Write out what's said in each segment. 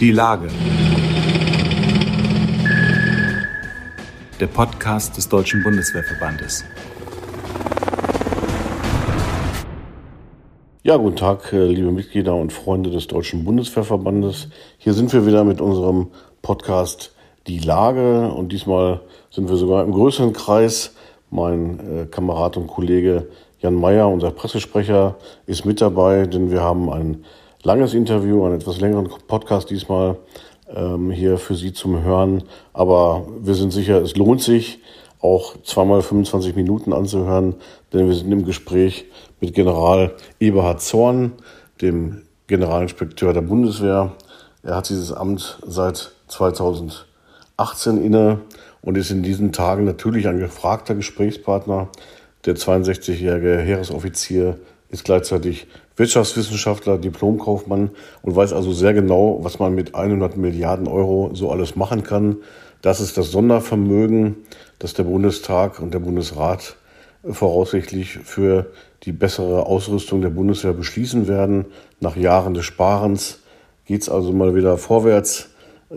Die Lage. Der Podcast des Deutschen Bundeswehrverbandes. Ja, guten Tag, äh, liebe Mitglieder und Freunde des Deutschen Bundeswehrverbandes. Hier sind wir wieder mit unserem Podcast Die Lage und diesmal sind wir sogar im größeren Kreis. Mein äh, Kamerad und Kollege Jan Meyer, unser Pressesprecher, ist mit dabei, denn wir haben ein langes Interview, einen etwas längeren Podcast diesmal ähm, hier für Sie zum Hören. Aber wir sind sicher, es lohnt sich, auch zweimal 25 Minuten anzuhören, denn wir sind im Gespräch mit General Eberhard Zorn, dem Generalinspekteur der Bundeswehr. Er hat dieses Amt seit 2018 inne und ist in diesen Tagen natürlich ein gefragter Gesprächspartner. Der 62-jährige Heeresoffizier ist gleichzeitig Wirtschaftswissenschaftler, Diplomkaufmann und weiß also sehr genau, was man mit 100 Milliarden Euro so alles machen kann. Das ist das Sondervermögen, das der Bundestag und der Bundesrat voraussichtlich für die bessere Ausrüstung der Bundeswehr beschließen werden. Nach Jahren des Sparens geht es also mal wieder vorwärts. Äh,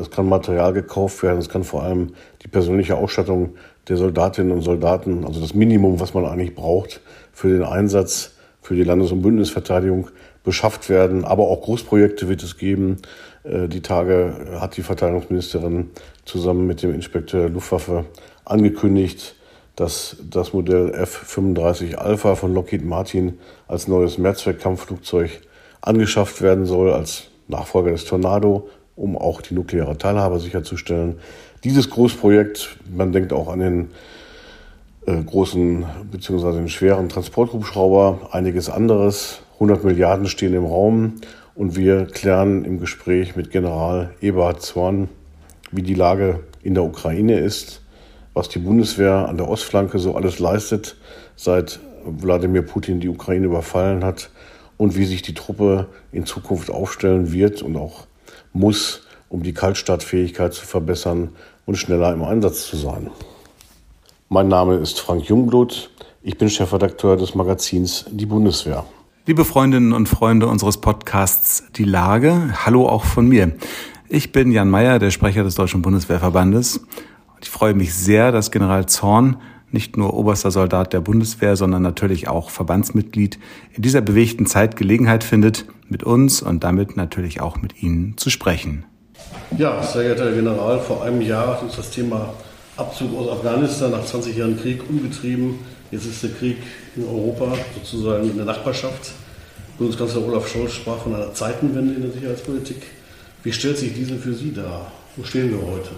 es kann Material gekauft werden, es kann vor allem die persönliche Ausstattung der Soldatinnen und Soldaten, also das Minimum, was man eigentlich braucht für den Einsatz, für die Landes- und Bündnisverteidigung beschafft werden. Aber auch Großprojekte wird es geben. Äh, die Tage hat die Verteidigungsministerin zusammen mit dem Inspekteur der Luftwaffe angekündigt, dass das Modell F-35 Alpha von Lockheed Martin als neues Mehrzweckkampfflugzeug angeschafft werden soll, als Nachfolger des Tornado, um auch die nukleare Teilhabe sicherzustellen. Dieses Großprojekt, man denkt auch an den großen bzw. den schweren Transporthubschrauber, einiges anderes. 100 Milliarden stehen im Raum und wir klären im Gespräch mit General Eberhard Zorn, wie die Lage in der Ukraine ist, was die Bundeswehr an der Ostflanke so alles leistet, seit Wladimir Putin die Ukraine überfallen hat und wie sich die Truppe in Zukunft aufstellen wird und auch muss, um die Kaltstartfähigkeit zu verbessern und schneller im Einsatz zu sein. Mein Name ist Frank Jungblut. Ich bin Chefredakteur des Magazins Die Bundeswehr. Liebe Freundinnen und Freunde unseres Podcasts Die Lage, hallo auch von mir. Ich bin Jan Mayer, der Sprecher des Deutschen Bundeswehrverbandes. Ich freue mich sehr, dass General Zorn nicht nur oberster Soldat der Bundeswehr, sondern natürlich auch Verbandsmitglied in dieser bewegten Zeit Gelegenheit findet, mit uns und damit natürlich auch mit Ihnen zu sprechen. Ja, sehr geehrter Herr General, vor einem Jahr ist das Thema Abzug aus Afghanistan nach 20 Jahren Krieg umgetrieben. Jetzt ist der Krieg in Europa sozusagen in der Nachbarschaft. Bundeskanzler Olaf Scholz sprach von einer Zeitenwende in der Sicherheitspolitik. Wie stellt sich diese für Sie dar? Wo stehen wir heute?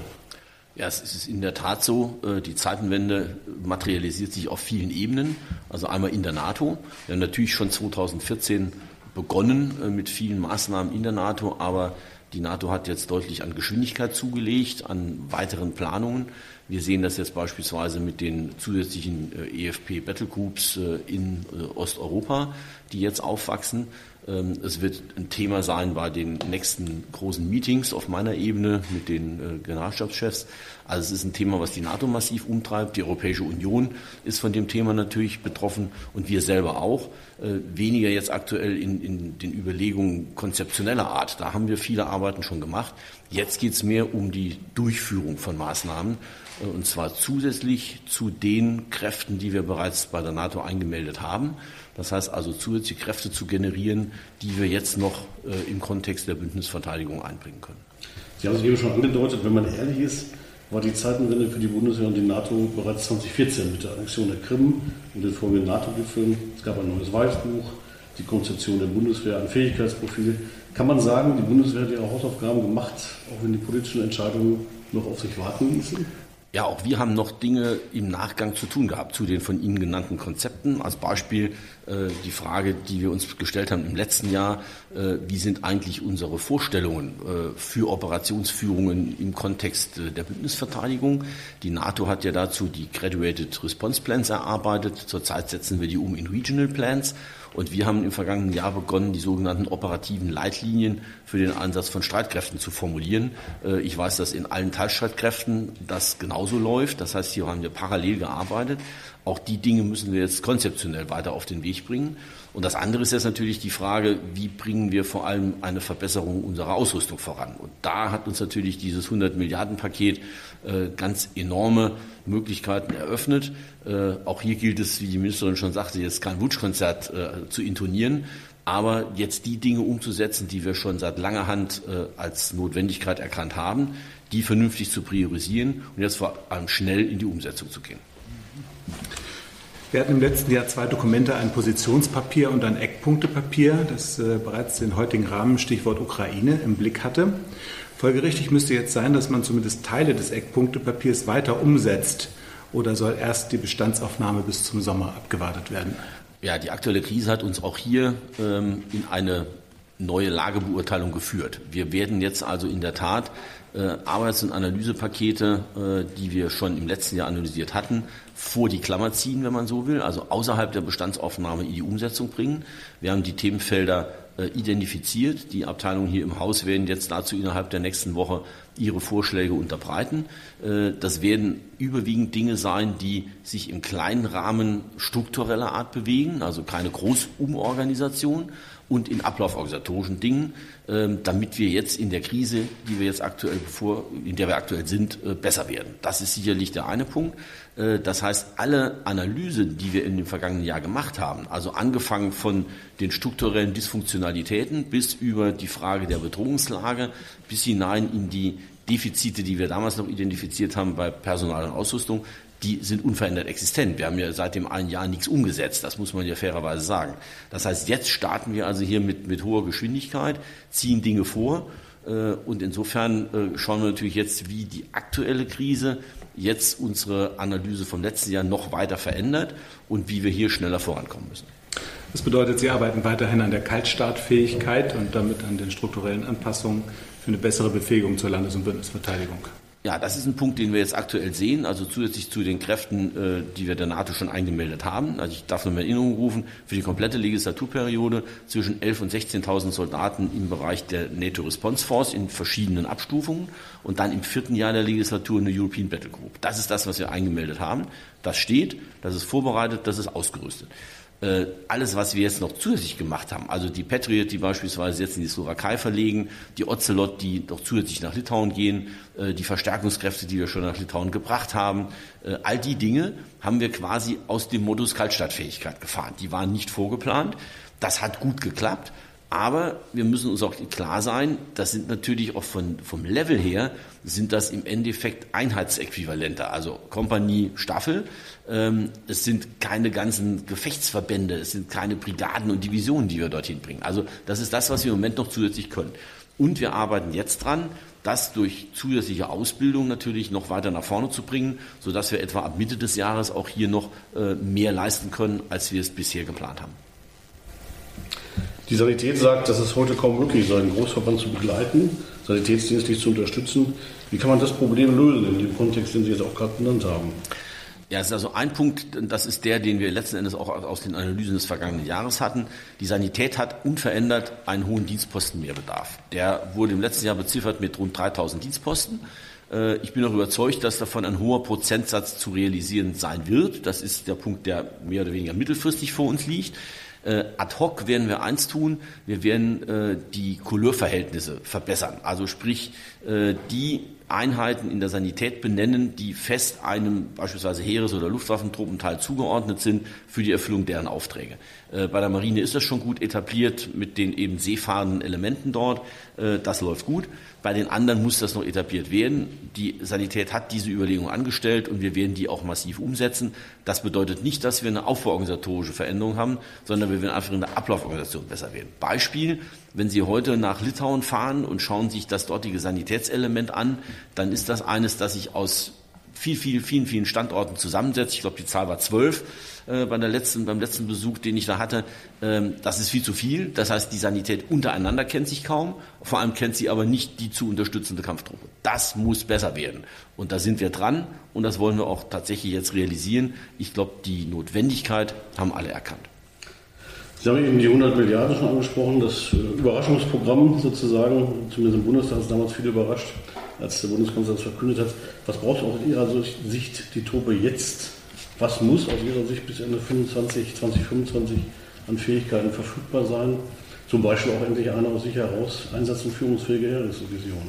Ja, es ist in der Tat so, äh, die Zeitenwende materialisiert sich auf vielen Ebenen. Also einmal in der NATO. Wir haben natürlich schon 2014 begonnen äh, mit vielen Maßnahmen in der NATO, aber die NATO hat jetzt deutlich an Geschwindigkeit zugelegt, an weiteren Planungen. Wir sehen das jetzt beispielsweise mit den zusätzlichen äh, EFP Battlegroups äh, in äh, Osteuropa, die jetzt aufwachsen. Ähm, es wird ein Thema sein bei den nächsten großen Meetings auf meiner Ebene mit den Generalstabschefs. Also es ist ein Thema, was die NATO massiv umtreibt. Die Europäische Union ist von dem Thema natürlich betroffen und wir selber auch. Weniger jetzt aktuell in, in den Überlegungen konzeptioneller Art. Da haben wir viele Arbeiten schon gemacht. Jetzt geht es mehr um die Durchführung von Maßnahmen. Äh, und zwar zusätzlich zu den Kräften, die wir bereits bei der NATO eingemeldet haben. Das heißt also zusätzliche Kräfte zu generieren, die wir jetzt noch äh, im Kontext der Bündnisverteidigung einbringen können. Sie haben es eben schon angedeutet, wenn man ehrlich ist, war die Zeitenwende für die Bundeswehr und die NATO bereits 2014 mit der Annexion der Krim und den folgenden NATO-Gipfeln. Es gab ein neues Weißbuch, die Konzeption der Bundeswehr, ein Fähigkeitsprofil. Kann man sagen, die Bundeswehr hat ihre Hausaufgaben gemacht, auch wenn die politischen Entscheidungen noch auf sich warten ließen? Ja, auch wir haben noch Dinge im Nachgang zu tun gehabt zu den von Ihnen genannten Konzepten. Als Beispiel äh, die Frage, die wir uns gestellt haben im letzten Jahr, äh, wie sind eigentlich unsere Vorstellungen äh, für Operationsführungen im Kontext äh, der Bündnisverteidigung? Die NATO hat ja dazu die Graduated Response Plans erarbeitet. Zurzeit setzen wir die um in Regional Plans. Und wir haben im vergangenen Jahr begonnen, die sogenannten operativen Leitlinien für den Einsatz von Streitkräften zu formulieren. Äh, ich weiß, dass in allen Teilstreitkräften das genauso läuft. Das heißt, hier haben wir parallel gearbeitet. Auch die Dinge müssen wir jetzt konzeptionell weiter auf den Weg bringen. Und das andere ist jetzt natürlich die Frage, wie bringen wir vor allem eine Verbesserung unserer Ausrüstung voran? Und da hat uns natürlich dieses 100 Milliarden Paket äh, ganz enorme Möglichkeiten eröffnet. Äh, auch hier gilt es, wie die Ministerin schon sagte, jetzt kein Wunschkonzert äh, zu intonieren, aber jetzt die Dinge umzusetzen, die wir schon seit langer Hand äh, als Notwendigkeit erkannt haben, die vernünftig zu priorisieren und jetzt vor allem schnell in die Umsetzung zu gehen. Wir hatten im letzten Jahr zwei Dokumente, ein Positionspapier und ein Eckpunktepapier, das äh, bereits den heutigen Rahmen, Stichwort Ukraine, im Blick hatte. Folgerichtig müsste jetzt sein, dass man zumindest Teile des Eckpunktepapiers weiter umsetzt. Oder soll erst die Bestandsaufnahme bis zum Sommer abgewartet werden? Ja, die aktuelle Krise hat uns auch hier ähm, in eine neue Lagebeurteilung geführt. Wir werden jetzt also in der Tat äh, Arbeits- und Analysepakete, äh, die wir schon im letzten Jahr analysiert hatten, vor die Klammer ziehen, wenn man so will, also außerhalb der Bestandsaufnahme in die Umsetzung bringen. Wir haben die Themenfelder äh, identifiziert. Die Abteilungen hier im Haus werden jetzt dazu innerhalb der nächsten Woche ihre Vorschläge unterbreiten. Äh, das werden überwiegend Dinge sein, die sich im kleinen Rahmen struktureller Art bewegen, also keine Großumorganisation und in ablauforganisatorischen Dingen, ähm, damit wir jetzt in der Krise, die wir jetzt aktuell bevor, in der wir aktuell sind, äh, besser werden. Das ist sicherlich der eine Punkt. Äh, das heißt, alle Analysen, die wir in dem vergangenen Jahr gemacht haben, also angefangen von den strukturellen Dysfunktionalitäten bis über die Frage der Bedrohungslage bis hinein in die Defizite, die wir damals noch identifiziert haben bei Personal und Ausrüstung, die sind unverändert existent. Wir haben ja seit dem einen Jahr nichts umgesetzt, das muss man ja fairerweise sagen. Das heißt, jetzt starten wir also hier mit, mit hoher Geschwindigkeit, ziehen Dinge vor äh, und insofern äh, schauen wir natürlich jetzt, wie die aktuelle Krise jetzt unsere Analyse vom letzten Jahr noch weiter verändert und wie wir hier schneller vorankommen müssen. Das bedeutet, Sie arbeiten weiterhin an der Kaltstartfähigkeit und damit an den strukturellen Anpassungen für eine bessere Befähigung zur Landes- und Bündnisverteidigung. Ja, das ist ein Punkt, den wir jetzt aktuell sehen, also zusätzlich zu den Kräften, äh, die wir der NATO schon eingemeldet haben. Also ich darf nur in Erinnerung rufen, für die komplette Legislaturperiode zwischen 11.000 und 16.000 Soldaten im Bereich der NATO Response Force in verschiedenen Abstufungen und dann im vierten Jahr der Legislatur eine European Battle Group. Das ist das, was wir eingemeldet haben. Das steht, das ist vorbereitet, das ist ausgerüstet. Äh, alles, was wir jetzt noch zusätzlich gemacht haben, also die Patriot, die beispielsweise jetzt in die Slowakei verlegen, die Ocelot, die noch zusätzlich nach Litauen gehen, äh, die Verstärkungskräfte, die wir schon nach Litauen gebracht haben, äh, all die Dinge haben wir quasi aus dem Modus Kaltstadtfähigkeit gefahren. Die waren nicht vorgeplant. Das hat gut geklappt. Aber wir müssen uns auch klar sein, das sind natürlich auch von, vom Level her, sind das im Endeffekt Einheitsäquivalente, also Kompanie, Staffel. Ähm, es sind keine ganzen Gefechtsverbände, es sind keine Brigaden und Divisionen, die wir dorthin bringen. Also das ist das, was wir im Moment noch zusätzlich können. Und wir arbeiten jetzt dran, das durch zusätzliche Ausbildung natürlich noch weiter nach vorne zu bringen, sodass wir etwa ab Mitte des Jahres auch hier noch äh, mehr leisten können, als wir es bisher geplant haben. Die Sanität sagt, dass es heute kaum möglich sei, einen Großverband zu begleiten, sanitätsdienstlich zu unterstützen. Wie kann man das Problem lösen in dem Kontext, den Sie jetzt auch gerade genannt haben? Ja, es ist also ein Punkt, das ist der, den wir letzten Endes auch aus den Analysen des vergangenen Jahres hatten. Die Sanität hat unverändert einen hohen Dienstpostenmehrbedarf. Der wurde im letzten Jahr beziffert mit rund 3000 Dienstposten. Äh, ich bin auch überzeugt, dass davon ein hoher Prozentsatz zu realisieren sein wird. Das ist der Punkt, der mehr oder weniger mittelfristig vor uns liegt. Äh, ad hoc werden wir eins tun, wir werden äh, die Couleurverhältnisse verbessern. Also sprich, äh, die Einheiten in der Sanität benennen, die fest einem beispielsweise Heeres- oder Luftwaffentruppenteil zugeordnet sind für die Erfüllung deren Aufträge. Äh, bei der Marine ist das schon gut etabliert mit den eben seefahrenden Elementen dort. Äh, das läuft gut. Bei den anderen muss das noch etabliert werden. Die Sanität hat diese Überlegung angestellt und wir werden die auch massiv umsetzen. Das bedeutet nicht, dass wir eine aufbauorganisatorische Veränderung haben, sondern wir werden einfach in der Ablauforganisation besser werden. Beispiel, wenn Sie heute nach Litauen fahren und schauen sich das dortige Sanitätselement an, dann ist das eines, das sich aus viel, viel, vielen, vielen Standorten zusammensetzt. Ich glaube, die Zahl war zwölf äh, bei der letzten, beim letzten Besuch, den ich da hatte. Ähm, das ist viel zu viel. Das heißt, die Sanität untereinander kennt sich kaum. Vor allem kennt sie aber nicht die zu unterstützende Kampftruppe. Das muss besser werden. Und da sind wir dran und das wollen wir auch tatsächlich jetzt realisieren. Ich glaube, die Notwendigkeit haben alle erkannt. Sie haben eben die 100 Milliarden schon angesprochen, das äh, Überraschungsprogramm sozusagen, zumindest im Bundestag ist damals viel überrascht als der Bundeskanzler das verkündet hat. Was braucht auch aus Ihrer Sicht die Truppe jetzt, Was muss aus Ihrer Sicht bis Ende 25, 2025 an Fähigkeiten verfügbar sein? Zum Beispiel auch endlich eine aus sich heraus einsetz- und führungsfähige Heeresdivision.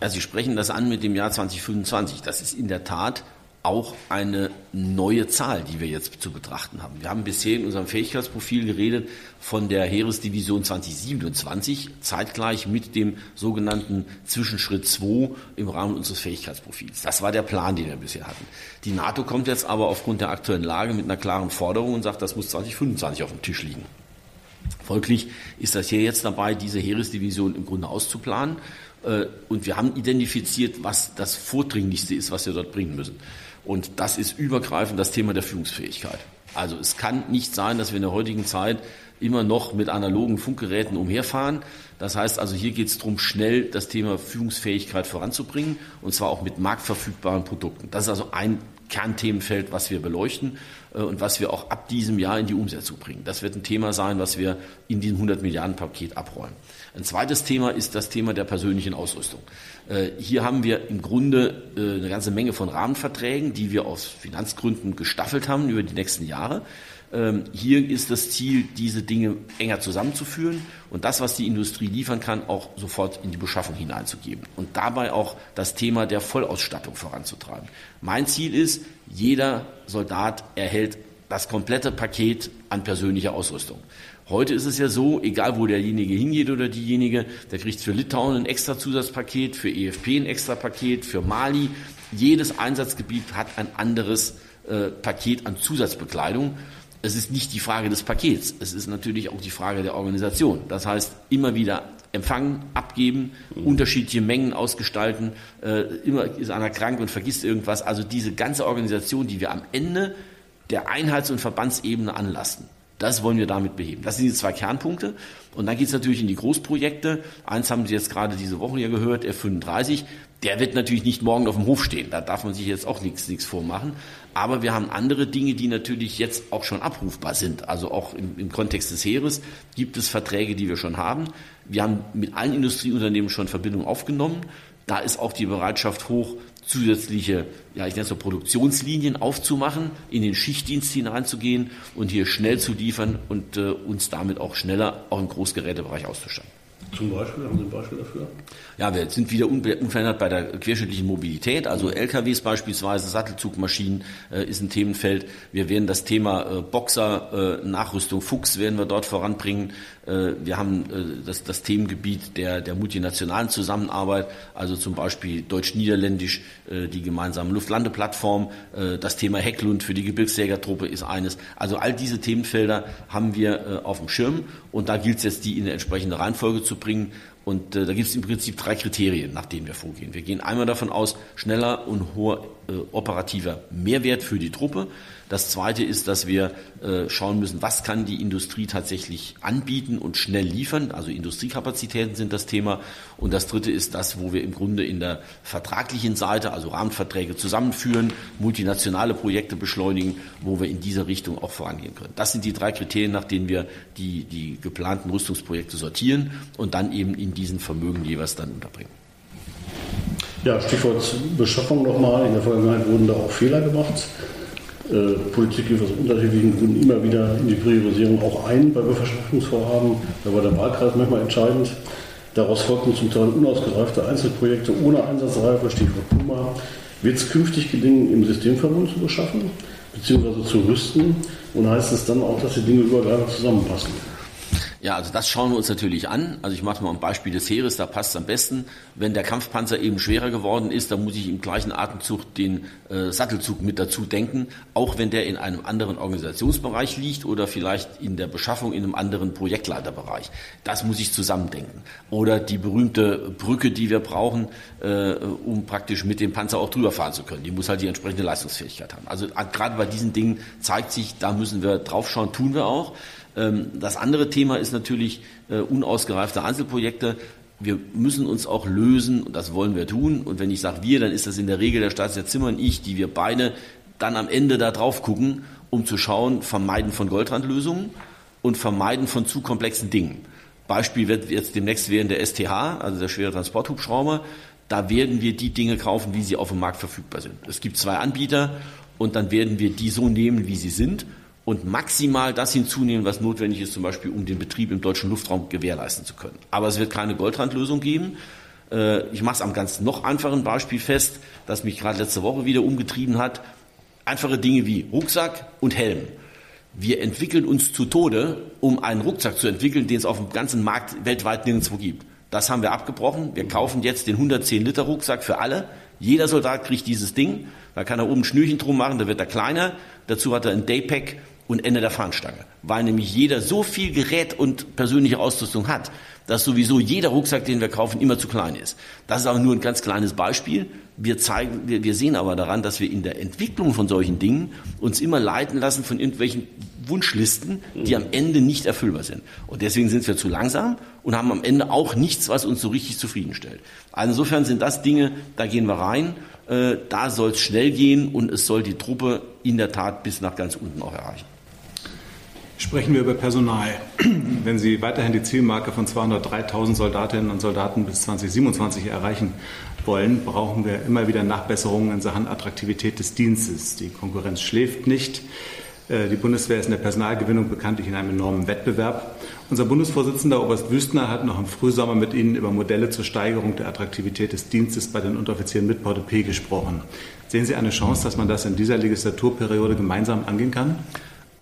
Also Sie sprechen das an mit dem Jahr 2025. Das ist in der Tat auch eine neue Zahl, die wir jetzt zu betrachten haben. Wir haben bisher in unserem Fähigkeitsprofil geredet von der Heeresdivision 2027, zeitgleich mit dem sogenannten Zwischenschritt 2 im Rahmen unseres Fähigkeitsprofils. Das war der Plan, den wir bisher hatten. Die NATO kommt jetzt aber aufgrund der aktuellen Lage mit einer klaren Forderung und sagt, das muss 2025 auf dem Tisch liegen. Folglich ist das hier jetzt dabei, diese Heeresdivision im Grunde auszuplanen. Äh, und wir haben identifiziert, was das Vordringlichste ist, was wir dort bringen müssen. Und das ist übergreifend das Thema der Führungsfähigkeit. Also es kann nicht sein, dass wir in der heutigen Zeit immer noch mit analogen Funkgeräten umherfahren. Das heißt also, hier geht es darum, schnell das Thema Führungsfähigkeit voranzubringen und zwar auch mit marktverfügbaren Produkten. Das ist also ein Kernthemenfeld, was wir beleuchten äh, und was wir auch ab diesem Jahr in die Umsetzung bringen. Das wird ein Thema sein, was wir in diesem 100 Milliarden Paket abräumen. Ein zweites Thema ist das Thema der persönlichen Ausrüstung. Äh, hier haben wir im Grunde äh, eine ganze Menge von Rahmenverträgen, die wir aus Finanzgründen gestaffelt haben über die nächsten Jahre. Ähm, hier ist das Ziel, diese Dinge enger zusammenzuführen und das, was die Industrie liefern kann, auch sofort in die Beschaffung hineinzugeben und dabei auch das Thema der Vollausstattung voranzutreiben. Mein Ziel ist, jeder Soldat erhält das komplette Paket an persönlicher Ausrüstung. Heute ist es ja so, egal wo derjenige hingeht oder diejenige, der kriegt für Litauen ein extra Zusatzpaket, für EFP ein extra Paket, für Mali. Jedes Einsatzgebiet hat ein anderes äh, Paket an Zusatzbekleidung. Es ist nicht die Frage des Pakets, es ist natürlich auch die Frage der Organisation. Das heißt, immer wieder empfangen, abgeben, mhm. unterschiedliche Mengen ausgestalten, äh, immer ist einer krank und vergisst irgendwas. Also diese ganze Organisation, die wir am Ende der Einheits- und Verbandsebene anlasten. Das wollen wir damit beheben. Das sind die zwei Kernpunkte. Und dann geht es natürlich in die Großprojekte. Eins haben Sie jetzt gerade diese Woche ja gehört, F35. Der wird natürlich nicht morgen auf dem Hof stehen. Da darf man sich jetzt auch nichts, nichts vormachen. Aber wir haben andere Dinge, die natürlich jetzt auch schon abrufbar sind. Also auch im, im Kontext des Heeres gibt es Verträge, die wir schon haben. Wir haben mit allen Industrieunternehmen schon Verbindungen aufgenommen. Da ist auch die Bereitschaft hoch, zusätzliche, ja, ich nenne es so Produktionslinien aufzumachen, in den Schichtdienst hineinzugehen und hier schnell zu liefern und äh, uns damit auch schneller auch im Großgerätebereich auszustatten. Zum Beispiel, haben Sie ein Beispiel dafür? Ja, wir sind wieder unverändert bei der querschnittlichen Mobilität, also LKWs beispielsweise, Sattelzugmaschinen äh, ist ein Themenfeld. Wir werden das Thema äh, Boxer, äh, Nachrüstung Fuchs werden wir dort voranbringen. Äh, wir haben äh, das, das Themengebiet der, der multinationalen Zusammenarbeit, also zum Beispiel deutsch-niederländisch, äh, die gemeinsame Luftlandeplattform, das Thema Hecklund für die Gebirgsjägertruppe ist eines. Also all diese Themenfelder haben wir auf dem Schirm und da gilt es jetzt, die in eine entsprechende Reihenfolge zu bringen. Und äh, da gibt es im Prinzip drei Kriterien, nach denen wir vorgehen. Wir gehen einmal davon aus, schneller und hoher äh, operativer Mehrwert für die Truppe. Das Zweite ist, dass wir äh, schauen müssen, was kann die Industrie tatsächlich anbieten und schnell liefern. Also Industriekapazitäten sind das Thema. Und das Dritte ist das, wo wir im Grunde in der vertraglichen Seite, also Rahmenverträge zusammenführen, multinationale Projekte beschleunigen, wo wir in dieser Richtung auch vorangehen können. Das sind die drei Kriterien, nach denen wir die, die geplanten Rüstungsprojekte sortieren und dann eben in diesen Vermögen jeweils dann unterbringen. Ja, Stichwort Beschaffung nochmal. In der Vergangenheit wurden da auch Fehler gemacht. Äh, Politik geht aus unterschiedlichen Gründen immer wieder in die Priorisierung auch ein bei Beschaffungsvorhaben. Da war der Wahlkreis manchmal entscheidend. Daraus folgten zum Teil unausgereifte Einzelprojekte ohne Einsatzreife, Stichwort Puma. Wird es künftig gelingen, im Systemverbund zu beschaffen, beziehungsweise zu rüsten? Und heißt es dann auch, dass die Dinge übergreifend zusammenpassen? Ja, also das schauen wir uns natürlich an. Also ich mache mal ein Beispiel des Heeres, da passt es am besten. Wenn der Kampfpanzer eben schwerer geworden ist, dann muss ich im gleichen Atemzug den äh, Sattelzug mit dazu denken, auch wenn der in einem anderen Organisationsbereich liegt oder vielleicht in der Beschaffung in einem anderen Projektleiterbereich. Das muss ich zusammendenken. Oder die berühmte Brücke, die wir brauchen, äh, um praktisch mit dem Panzer auch drüber fahren zu können. Die muss halt die entsprechende Leistungsfähigkeit haben. Also gerade bei diesen Dingen zeigt sich, da müssen wir draufschauen, tun wir auch. Ähm, das andere Thema ist natürlich äh, unausgereifte Einzelprojekte. Wir müssen uns auch lösen, und das wollen wir tun. Und wenn ich sage wir, dann ist das in der Regel der Staatssekretär Zimmer und ich, die wir beide dann am Ende da drauf gucken, um zu schauen, vermeiden von Goldrandlösungen und vermeiden von zu komplexen Dingen. Beispiel wird jetzt demnächst während der STH, also der schwere Transporthubschrauber. Da werden wir die Dinge kaufen, wie sie auf dem Markt verfügbar sind. Es gibt zwei Anbieter und dann werden wir die so nehmen, wie sie sind und maximal das hinzunehmen, was notwendig ist, zum Beispiel um den Betrieb im deutschen Luftraum gewährleisten zu können. Aber es wird keine Goldrandlösung geben. Äh, ich mache es am ganz noch einfachen Beispiel fest, das mich gerade letzte Woche wieder umgetrieben hat. Einfache Dinge wie Rucksack und Helm. Wir entwickeln uns zu Tode, um einen Rucksack zu entwickeln, den es auf dem ganzen Markt weltweit nirgendwo gibt. Das haben wir abgebrochen. Wir kaufen jetzt den 110 Liter Rucksack für alle. Jeder Soldat kriegt dieses Ding. Da kann er oben ein Schnürchen drum machen, da wird er kleiner. Dazu hat er ein Daypack und Ende der Fahnenstange. Weil nämlich jeder so viel Gerät und persönliche Ausrüstung hat, dass sowieso jeder Rucksack, den wir kaufen, immer zu klein ist. Das ist aber nur ein ganz kleines Beispiel. Wir zeigen, wir, wir sehen aber daran, dass wir in der Entwicklung von solchen Dingen uns immer leiten lassen von irgendwelchen Wunschlisten, die am Ende nicht erfüllbar sind. Und deswegen sind wir zu langsam und haben am Ende auch nichts, was uns so richtig zufriedenstellt. Also insofern sind das Dinge, da gehen wir rein, äh, da soll es schnell gehen und es soll die Truppe in der Tat bis nach ganz unten auch erreichen. Sprechen wir über Personal. Wenn Sie weiterhin die Zielmarke von 203.000 Soldatinnen und Soldaten bis 2027 erreichen wollen, brauchen wir immer wieder Nachbesserungen in Sachen Attraktivität des Dienstes. Die Konkurrenz schläft nicht. Äh, die Bundeswehr ist in der Personalgewinnung bekanntlich in einem enormen Wettbewerb. Unser Bundesvorsitzender Oberst Wüstner hat noch im Frühsommer mit Ihnen über Modelle zur Steigerung der Attraktivität des Dienstes bei den Unteroffizieren mit Porte gesprochen. Sehen Sie eine Chance, dass man das in dieser Legislaturperiode gemeinsam angehen kann?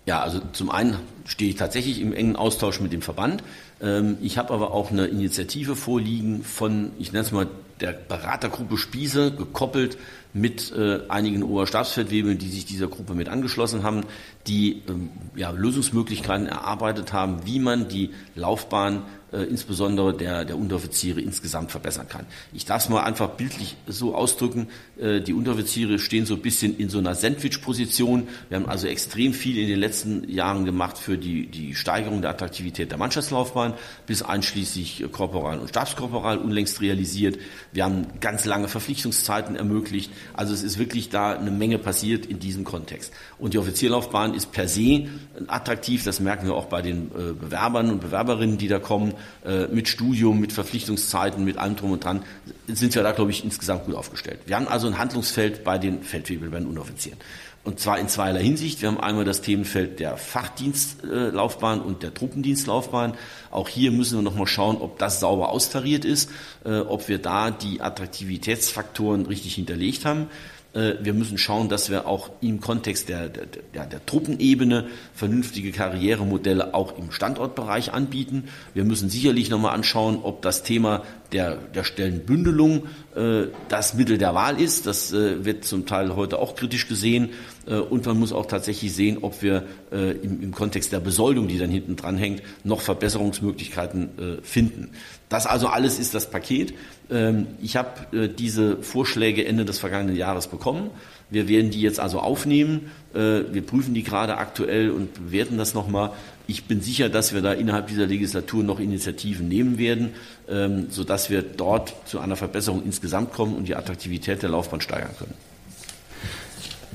Ja, also zum einen stehe ich tatsächlich im engen Austausch mit dem Verband. Ähm, ich habe aber auch eine Initiative vorliegen von, ich nenne es mal, der Beratergruppe Spiese, gekoppelt mit äh, einigen Oberstabsfeldwebeln, die sich dieser Gruppe mit angeschlossen haben, die ähm, ja, Lösungsmöglichkeiten erarbeitet haben, wie man die Laufbahn äh, insbesondere der, der Unteroffiziere insgesamt verbessern kann. Ich darf es mal einfach bildlich so ausdrücken, äh, die Unteroffiziere stehen so ein bisschen in so einer Sandwich-Position. Wir haben also extrem viel in den letzten Jahren gemacht für die, die Steigerung der Attraktivität der Mannschaftslaufbahn, bis einschließlich Korporal und Stabskorporal unlängst realisiert. Wir haben ganz lange Verpflichtungszeiten ermöglicht. Also es ist wirklich da eine Menge passiert in diesem Kontext. Und die Offizierlaufbahn ist per se attraktiv, das merken wir auch bei den äh, Bewerbern und Bewerberinnen, die da kommen. Äh, mit Studium, mit Verpflichtungszeiten, mit allem drum und dran, sind wir da, glaube ich, insgesamt gut aufgestellt. Wir haben also ein Handlungsfeld bei den Feldwebel, bei den Unoffizieren. Und zwar in zweierlei Hinsicht. Wir haben einmal das Themenfeld der Fachdienstlaufbahn und der Truppendienstlaufbahn. Auch hier müssen wir nochmal schauen, ob das sauber austariert ist, äh, ob wir da die Attraktivitätsfaktoren richtig hinterlegt haben. Äh, wir müssen schauen, dass wir auch im Kontext der, der, der, der Truppenebene vernünftige Karrieremodelle auch im Standortbereich anbieten. Wir müssen sicherlich nochmal anschauen, ob das Thema der, der Stellenbündelung äh, das Mittel der Wahl ist. Das äh, wird zum Teil heute auch kritisch gesehen. Äh, und man muss auch tatsächlich sehen, ob wir äh, im, im Kontext der Besoldung, die dann hinten dran hängt, noch Verbesserungsmöglichkeiten äh, finden. Das also alles ist das Paket. Ähm, ich habe diese Vorschläge Ende des vergangenen Jahres bekommen. Wir werden die jetzt also aufnehmen. Wir prüfen die gerade aktuell und bewerten das nochmal. Ich bin sicher, dass wir da innerhalb dieser Legislatur noch Initiativen nehmen werden, ähm, sodass wir dort zu einer Verbesserung insgesamt kommen und die Attraktivität der Laufbahn steigern können.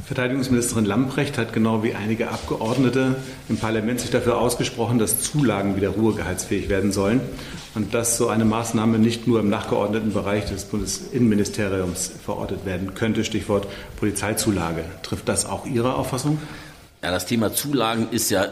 Verteidigungsministerin Lamprecht hat genau wie einige Abgeordnete im Parlament sich dafür ausgesprochen, dass Zulagen wieder ruhegehaltsfähig werden sollen und dass so eine Maßnahme nicht nur im nachgeordneten Bereich des Bundesinnenministeriums verortet werden könnte. Stichwort Polizeizulage. Trifft das auch Ihre Auffassung? Ja, das Thema Zulagen ist ja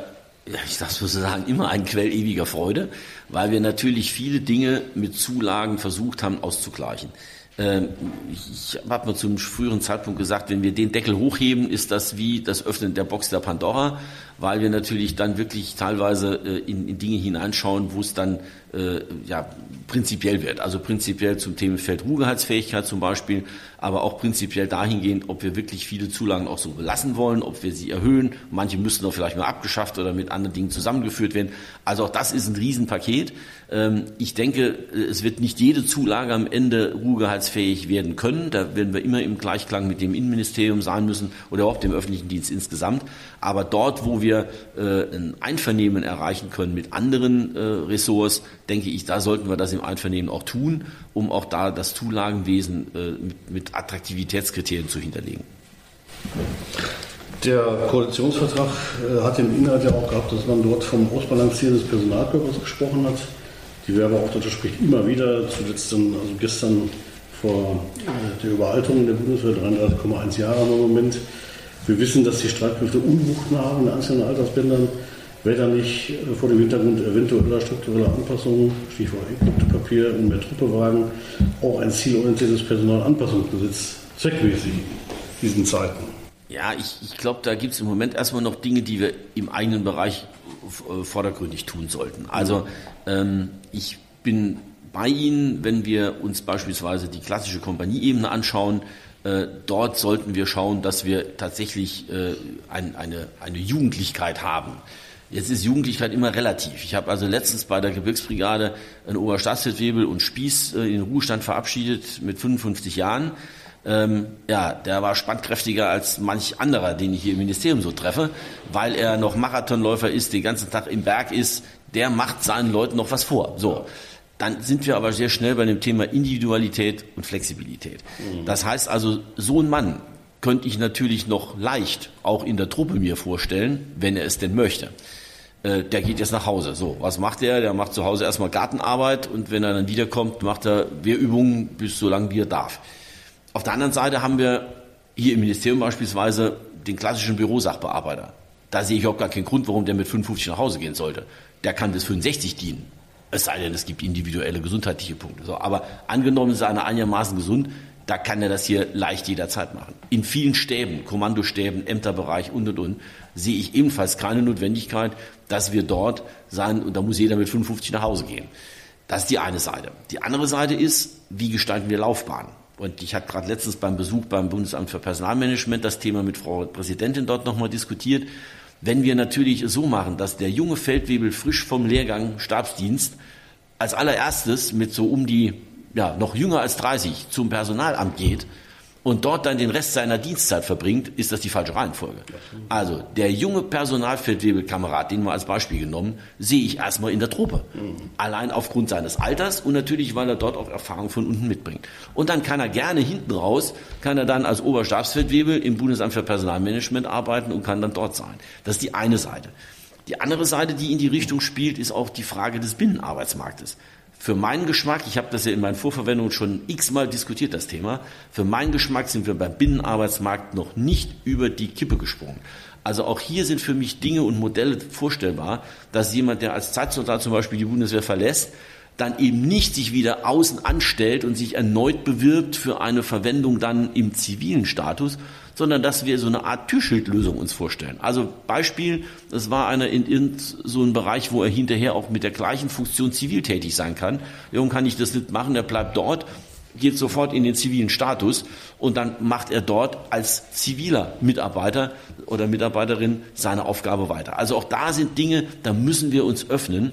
ich darf so sagen, immer ein Quell ewiger Freude, weil wir natürlich viele Dinge mit Zulagen versucht haben auszugleichen. Ähm, ich habe mal zum früheren Zeitpunkt gesagt, wenn wir den Deckel hochheben, ist das wie das Öffnen der Box der Pandora, weil wir natürlich dann wirklich teilweise äh, in, in Dinge hineinschauen, wo es dann äh, ja, prinzipiell wird. Also prinzipiell zum Themenfeld Ruhegehaltsfähigkeit zum Beispiel, aber auch prinzipiell dahingehend, ob wir wirklich viele Zulagen auch so belassen wollen, ob wir sie erhöhen. Manche müssten doch vielleicht mal abgeschafft oder mit anderen Dingen zusammengeführt werden. Also auch das ist ein Riesenpaket. Ähm, ich denke, äh, es wird nicht jede Zulage am Ende ruhegehaltsfähig werden können. Da werden wir immer im Gleichklang mit dem Innenministerium sein müssen oder überhaupt dem öffentlichen Dienst insgesamt. Aber dort, wo wir äh, ein Einvernehmen erreichen können mit anderen Ressorts, denke ich, da sollten wir das im Einvernehmen auch tun, um auch da das Zulagenwesen äh, mit, mit Attraktivitätskriterien zu hinterlegen. Der Koalitionsvertrag äh, hat den Inhalt ja auch gehabt, dass man dort vom Ausbalancieren des Personalkörpers gesprochen hat. Die Werbeauftragte spricht immer wieder, zuletzt dann, also gestern vor äh, der Überhaltung der Bundeswehr, 33,1 Jahre im Moment. Wir wissen, dass die Streitkräfte Unwuchten haben in einzelnen Altersbändern. Wäre da nicht äh, vor dem Hintergrund eventueller struktureller Anpassungen, Stichwort Papier und mehr Truppewagen, auch ein zielorientiertes Personalanpassungsgesetz zweckmäßig in diesen Zeiten? Ja, ich, ich glaube, da gibt es im Moment erstmal noch Dinge, die wir im eigenen Bereich äh, vordergründig tun sollten. Also ähm, ich bin bei Ihnen, wenn wir uns beispielsweise die klassische Kompanieebene anschauen. Äh, dort sollten wir schauen, dass wir tatsächlich äh, ein, eine, eine Jugendlichkeit haben. Jetzt ist Jugendlichkeit immer relativ. Ich habe also letztens bei der Gebirgsbrigade einen Oberstaatsfeldwebel und Spieß äh, in den Ruhestand verabschiedet mit 55 Jahren. Ähm, ja, der war spannkräftiger als manch anderer, den ich hier im Ministerium so treffe, weil er noch Marathonläufer ist, den ganzen Tag im Berg ist. Der macht seinen Leuten noch was vor. So. Dann sind wir aber sehr schnell bei dem Thema Individualität und Flexibilität. Mhm. Das heißt also, so ein Mann könnte ich natürlich noch leicht auch in der Truppe mir vorstellen, wenn er es denn möchte. Äh, der geht jetzt nach Hause. So, was macht er? Der macht zu Hause erstmal Gartenarbeit und wenn er dann wiederkommt, macht er Wehrübungen bis so lange wie er darf. Auf der anderen Seite haben wir hier im Ministerium beispielsweise den klassischen Bürosachbearbeiter. Da sehe ich überhaupt gar keinen Grund, warum der mit 55 nach Hause gehen sollte. Der kann bis 65 dienen. Es sei denn, es gibt individuelle gesundheitliche Punkte. So, aber angenommen ist einer einigermaßen gesund, da kann er das hier leicht jederzeit machen. In vielen Stäben, Kommandostäben, Ämterbereich und und und, sehe ich ebenfalls keine Notwendigkeit, dass wir dort sein, und da muss jeder mit 55 nach Hause gehen. Das ist die eine Seite. Die andere Seite ist, wie gestalten wir Laufbahnen? Und ich hatte gerade letztens beim Besuch beim Bundesamt für Personalmanagement das Thema mit Frau Präsidentin dort nochmal diskutiert. Wenn wir natürlich so machen, dass der junge Feldwebel frisch vom Lehrgang Stabsdienst als allererstes mit so um die, ja, noch jünger als 30 zum Personalamt geht und dort dann den Rest seiner Dienstzeit verbringt, ist das die falsche Reihenfolge. Also der junge Personalfeldwebelkamerad, den wir als Beispiel genommen, sehe ich erstmal in der Truppe. Allein aufgrund seines Alters und natürlich, weil er dort auch Erfahrung von unten mitbringt. Und dann kann er gerne hinten raus, kann er dann als Oberstabsfeldwebel im Bundesamt für Personalmanagement arbeiten und kann dann dort sein. Das ist die eine Seite. Die andere Seite, die in die Richtung spielt, ist auch die Frage des Binnenarbeitsmarktes. Für meinen Geschmack, ich habe das ja in meinen Vorverwendungen schon x-mal diskutiert, das Thema, für meinen Geschmack sind wir beim Binnenarbeitsmarkt noch nicht über die Kippe gesprungen. Also auch hier sind für mich Dinge und Modelle vorstellbar, dass jemand, der als Zeitsoldat zum Beispiel die Bundeswehr verlässt, dann eben nicht sich wieder außen anstellt und sich erneut bewirbt für eine Verwendung dann im zivilen Status, sondern dass wir so eine Art Türschildlösung uns vorstellen. Also Beispiel, es war einer in, in so einem Bereich, wo er hinterher auch mit der gleichen Funktion zivil tätig sein kann. Warum kann ich das nicht machen? Er bleibt dort, geht sofort in den zivilen Status und dann macht er dort als ziviler Mitarbeiter oder Mitarbeiterin seine Aufgabe weiter. Also auch da sind Dinge, da müssen wir uns öffnen.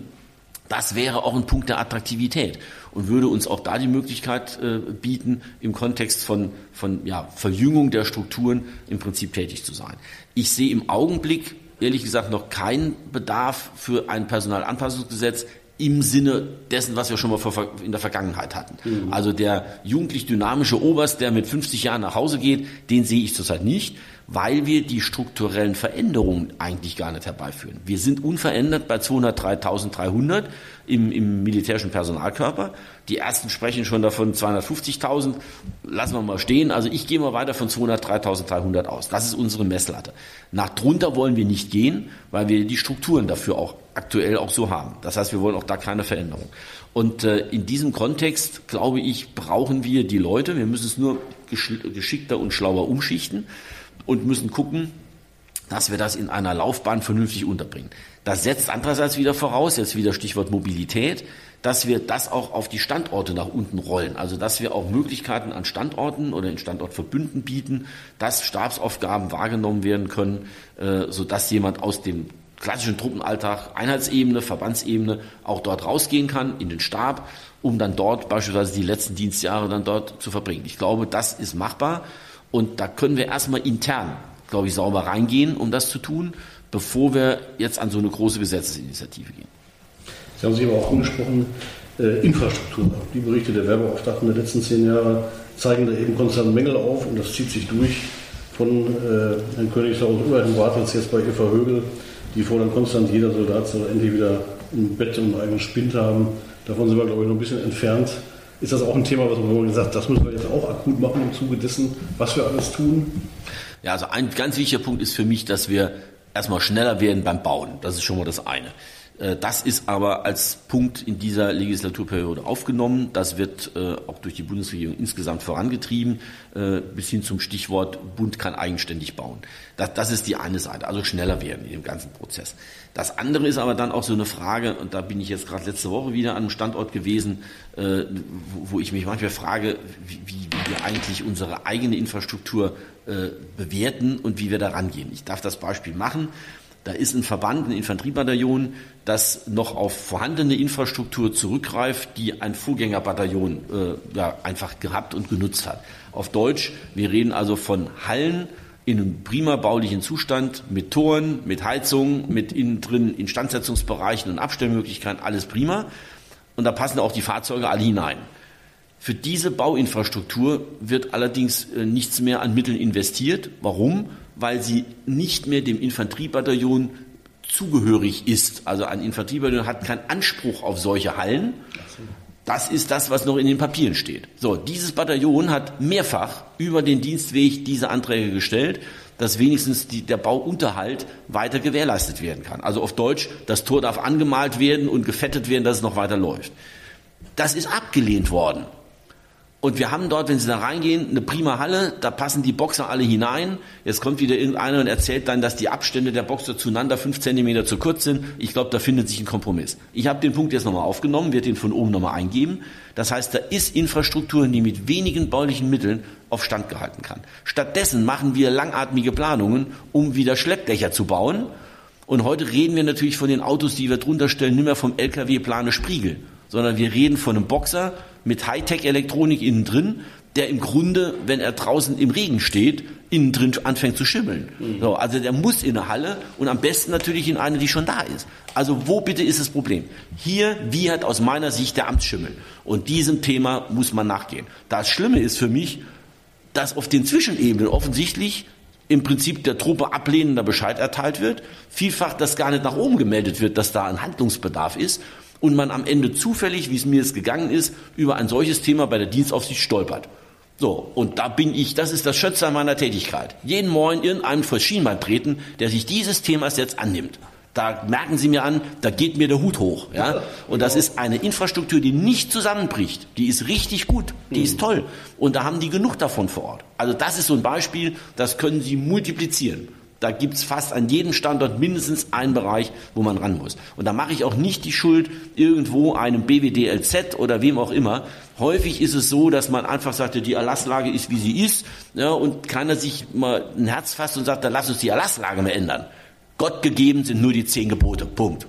Das wäre auch ein Punkt der Attraktivität und würde uns auch da die Möglichkeit äh, bieten, im Kontext von, von ja, Verjüngung der Strukturen im Prinzip tätig zu sein. Ich sehe im Augenblick ehrlich gesagt noch keinen Bedarf für ein Personalanpassungsgesetz im Sinne dessen, was wir schon mal in der Vergangenheit hatten. Mhm. Also der jugendlich dynamische Oberst, der mit 50 Jahren nach Hause geht, den sehe ich zurzeit nicht weil wir die strukturellen Veränderungen eigentlich gar nicht herbeiführen. Wir sind unverändert bei 203.300 im, im militärischen Personalkörper. Die ersten sprechen schon davon 250.000. Lassen wir mal stehen. Also ich gehe mal weiter von 203.300 aus. Das ist unsere Messlatte. Nach drunter wollen wir nicht gehen, weil wir die Strukturen dafür auch aktuell auch so haben. Das heißt, wir wollen auch da keine Veränderung. Und äh, in diesem Kontext, glaube ich, brauchen wir die Leute. Wir müssen es nur geschickter und schlauer umschichten und müssen gucken, dass wir das in einer Laufbahn vernünftig unterbringen. Das setzt andererseits wieder voraus, jetzt wieder Stichwort Mobilität, dass wir das auch auf die Standorte nach unten rollen. Also dass wir auch Möglichkeiten an Standorten oder in Standortverbünden bieten, dass Stabsaufgaben wahrgenommen werden können, äh, sodass jemand aus dem klassischen Truppenalltag, Einheitsebene, Verbandsebene auch dort rausgehen kann in den Stab, um dann dort beispielsweise die letzten Dienstjahre dann dort zu verbringen. Ich glaube, das ist machbar. Und da können wir erstmal intern, glaube ich, sauber reingehen, um das zu tun, bevor wir jetzt an so eine große Gesetzesinitiative gehen. Sie haben sich aber auch angesprochen, äh, Infrastruktur. Die Berichte der Werbeauftragten der letzten zehn Jahre zeigen da eben konstant Mängel auf und das zieht sich durch von äh, Herrn Königshaus über Herrn Bartels jetzt bei Eva Högel. Die fordern konstant, jeder Soldat soll endlich wieder ein Bett und einen eigenen Spind haben. Davon sind wir, glaube ich, noch ein bisschen entfernt ist das auch ein Thema, was man gesagt das müssen wir jetzt auch akut machen im Zuge dessen, was wir alles tun? Ja, also ein ganz wichtiger Punkt ist für mich, dass wir erstmal schneller werden beim Bauen. Das ist schon mal das eine. Äh, das ist aber als Punkt in dieser Legislaturperiode aufgenommen. Das wird äh, auch durch die Bundesregierung insgesamt vorangetrieben, äh, bis hin zum Stichwort Bund kann eigenständig bauen. Das, das ist die eine Seite, also schneller werden im ganzen Prozess. Das andere ist aber dann auch so eine Frage, und da bin ich jetzt gerade letzte Woche wieder an einem Standort gewesen, wo, ich mich manchmal frage, wie, wie wir eigentlich unsere eigene Infrastruktur bewerten und wie wir da rangehen. Ich darf das Beispiel machen. Da ist ein Verband, ein Infanteriebataillon, das noch auf vorhandene Infrastruktur zurückgreift, die ein Vorgängerbataillon äh, ja, einfach gehabt und genutzt hat. Auf Deutsch, wir reden also von Hallen in einem prima baulichen Zustand, mit Toren, mit Heizung, mit innen drin Instandsetzungsbereichen und Abstellmöglichkeiten, alles prima. Und da passen auch die Fahrzeuge alle hinein. Für diese Bauinfrastruktur wird allerdings äh, nichts mehr an Mitteln investiert. Warum? weil sie nicht mehr dem Infanteriebataillon zugehörig ist. Also ein Infanteriebataillon hat keinen Anspruch auf solche Hallen. Das ist das, was noch in den Papieren steht. So, dieses Bataillon hat mehrfach über den Dienstweg diese Anträge gestellt, dass wenigstens die, der Bauunterhalt weiter gewährleistet werden kann. Also auf Deutsch, das Tor darf angemalt werden und gefettet werden, dass es noch weiter läuft. Das ist abgelehnt worden. Und wir haben dort, wenn Sie da reingehen, eine prima Halle, da passen die Boxer alle hinein. Jetzt kommt wieder irgendeiner und erzählt dann, dass die Abstände der Boxer zueinander fünf Zentimeter zu kurz sind. Ich glaube, da findet sich ein Kompromiss. Ich habe den Punkt jetzt nochmal aufgenommen, werde den von oben nochmal eingeben. Das heißt, da ist Infrastruktur, die mit wenigen baulichen Mitteln auf Stand gehalten kann. Stattdessen machen wir langatmige Planungen, um wieder Schleppdächer zu bauen. Und heute reden wir natürlich von den Autos, die wir drunter stellen, nicht mehr vom LKW-Plane Spriegel, sondern wir reden von einem Boxer, mit Hightech-Elektronik innen drin, der im Grunde, wenn er draußen im Regen steht, innen drin anfängt zu schimmeln. Mhm. So, also der muss in eine Halle und am besten natürlich in eine, die schon da ist. Also wo bitte ist das Problem? Hier wie hat aus meiner Sicht der Amtsschimmel. Und diesem Thema muss man nachgehen. Das Schlimme ist für mich, dass auf den Zwischenebenen offensichtlich im Prinzip der Truppe ablehnender Bescheid erteilt wird, vielfach das gar nicht nach oben gemeldet wird, dass da ein Handlungsbedarf ist und man am Ende zufällig, wie es mir jetzt gegangen ist, über ein solches Thema bei der Dienstaufsicht stolpert. So, und da bin ich, das ist das Schötzer meiner Tätigkeit. Jeden Morgen irgendeinem vor Schienbein treten, der sich dieses Themas jetzt annimmt. Da merken Sie mir an, da geht mir der Hut hoch. Ja? Und das ist eine Infrastruktur, die nicht zusammenbricht. Die ist richtig gut, die ist toll. Und da haben die genug davon vor Ort. Also das ist so ein Beispiel, das können Sie multiplizieren. Da gibt es fast an jedem Standort mindestens einen Bereich, wo man ran muss. Und da mache ich auch nicht die Schuld irgendwo einem BWDLZ oder wem auch immer. Häufig ist es so, dass man einfach sagt, die Erlasslage ist, wie sie ist, ja, und keiner sich mal ein Herz fasst und sagt, dann lass uns die Erlasslage mehr ändern. Gott gegeben sind nur die zehn Gebote. Punkt.